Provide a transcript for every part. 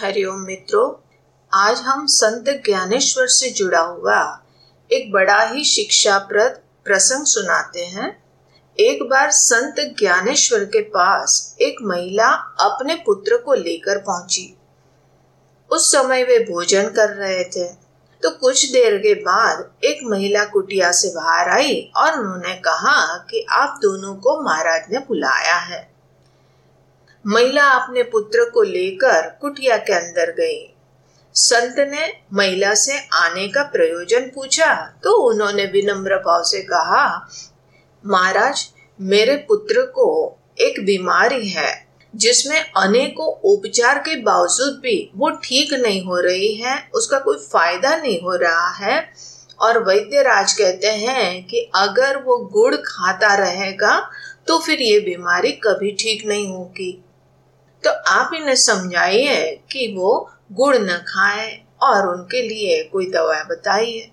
हरिओम मित्रों, आज हम संत ज्ञानेश्वर से जुड़ा हुआ एक बड़ा ही शिक्षाप्रद प्रसंग सुनाते हैं। एक बार संत ज्ञानेश्वर के पास एक महिला अपने पुत्र को लेकर पहुँची। उस समय वे भोजन कर रहे थे तो कुछ देर के बाद एक महिला कुटिया से बाहर आई और उन्होंने कहा कि आप दोनों को महाराज ने बुलाया है। महिला अपने पुत्र को लेकर कुटिया के अंदर गई। संत ने महिला से आने का प्रयोजन पूछा तो उन्होंने विनम्र भाव से कहा, महाराज, मेरे पुत्र को एक बीमारी है, जिसमें अनेकों उपचार के बावजूद भी वो ठीक नहीं हो रही है, उसका कोई फ़ायदा नहीं हो रहा है। और वैद्य राज कहते हैं कि अगर वो गुड़ खाता रहेगा तो फिर ये बीमारी कभी ठीक नहीं होगी। तो आप इन्हें समझाइए कि वो गुड़ न खाए और उनके लिए कोई दवा बताइए।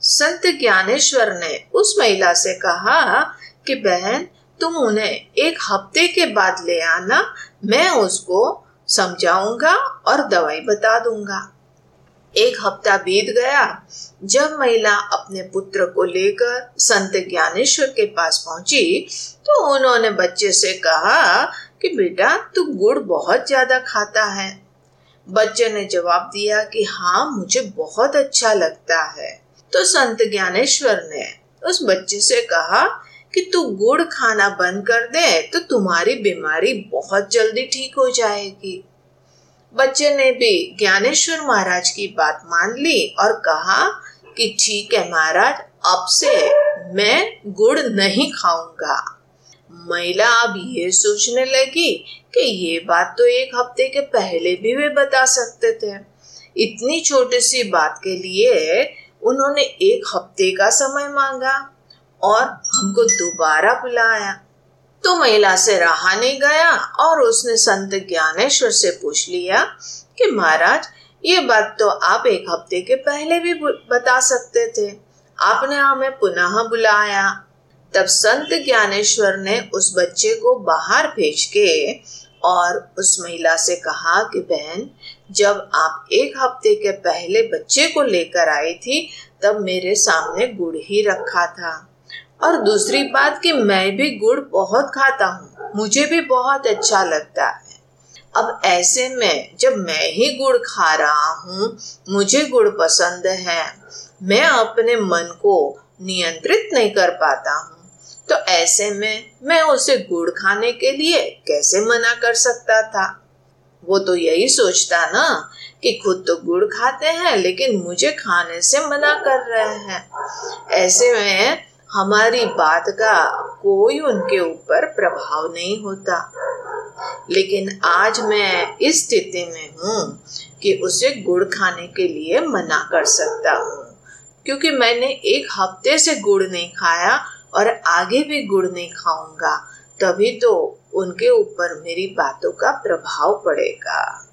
संत ज्ञानेश्वर ने उस महिला से कहा कि, बहन, तुम उन्हें एक हफ़्ते के बाद ले आना, मैं उसको समझाऊँगा और दवाई बता दूँगा। एक हफ़्ता बीत गया जब महिला अपने पुत्र को लेकर संत ज्ञानेश्वर के पास पहुँची तो उन्होंने बच्चे से कहा कि बेटा, तू गुड़ बहुत ज़्यादा खाता है। बच्चे ने जवाब दिया कि हाँ मुझे बहुत अच्छा लगता है। तो संत ज्ञानेश्वर ने उस बच्चे से कहा कि तू गुड़ खाना बंद कर दे तो तुम्हारी बीमारी बहुत जल्दी ठीक हो जाएगी। बच्चे ने भी ज्ञानेश्वर महाराज की बात मान ली और कहा कि ठीक है महाराज, अब से मैं गुड़ नहीं खाऊँगा। महिला अब ये सोचने लगी कि ये बात तो एक हफ़्ते के पहले भी वे बता सकते थे। इतनी छोटी सी बात के लिए उन्होंने एक हफ़्ते का समय मांगा और हमको दोबारा बुलाया। तो महिला से रहा नहीं गया और उसने संत ज्ञानेश्वर से पूछ लिया कि महाराज, ये बात तो आप एक हफ़्ते के पहले भी बता सकते थे। आपने हमें पुनः बुलाया। तब संत ज्ञानेश्वर ने उस बच्चे को बाहर भेज के और उस महिला से कहा कि, बहन, जब आप एक हफ़्ते के पहले बच्चे को लेकर आई थी, तब मेरे सामने गुड़ ही रखा था। और दूसरी बात कि मैं भी गुड़ बहुत खाता हूँ। मुझे भी बहुत अच्छा लगता है। अब ऐसे में जब मैं ही गुड़ खा रहा हूँ, मुझे गुड़ पसंद है। मैं अपने मन को नियंत्रित नहीं कर पाता हूँ। तो ऐसे में मैं उसे गुड़ खाने के लिए कैसे मना कर सकता था? वो तो यही सोचता ना कि खुद तो गुड़ खाते हैं, लेकिन मुझे खाने से मना कर रहे हैं। ऐसे में हमारी बात का कोई उनके ऊपर प्रभाव नहीं होता। लेकिन आज मैं इस स्थिति में हूँ कि उसे गुड़ खाने के लिए मना कर सकता हूँ। क्योंकि मैंने एक हफ़्ते से गुड़ नहीं खाया और आगे भी गुड़ नहीं खाऊँगा, तभी तो उनके ऊपर मेरी बातों का प्रभाव पड़ेगा।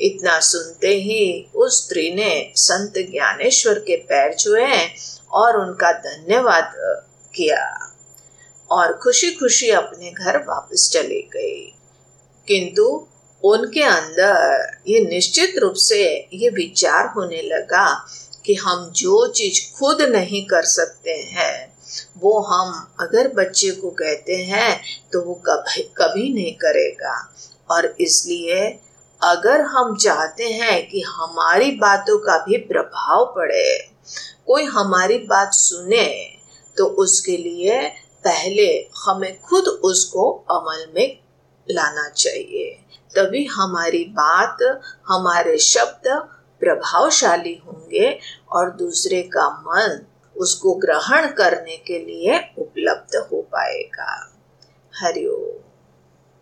इतना सुनते ही उस स्त्री ने संत ज्ञानेश्वर के पैर छुए और उनका धन्यवाद किया और खुशी खुशी अपने घर वापस चले गई किंतु उनके अंदर ये निश्चित रूप से ये विचार होने लगा कि हम जो चीज़ खुद नहीं कर सकते हैं, वो हम अगर बच्चे को कहते हैं तो वो कभी कभी नहीं करेगा। और इसलिए अगर हम चाहते हैं कि हमारी बातों का भी प्रभाव पड़े, कोई हमारी बात सुने तो उसके लिए पहले हमें खुद उसको अमल में लाना चाहिए। तभी हमारी बात, हमारे शब्द प्रभावशाली होंगे और दूसरे का मन उसको ग्रहण करने के लिए उपलब्ध हो पाएगा। हरिओम।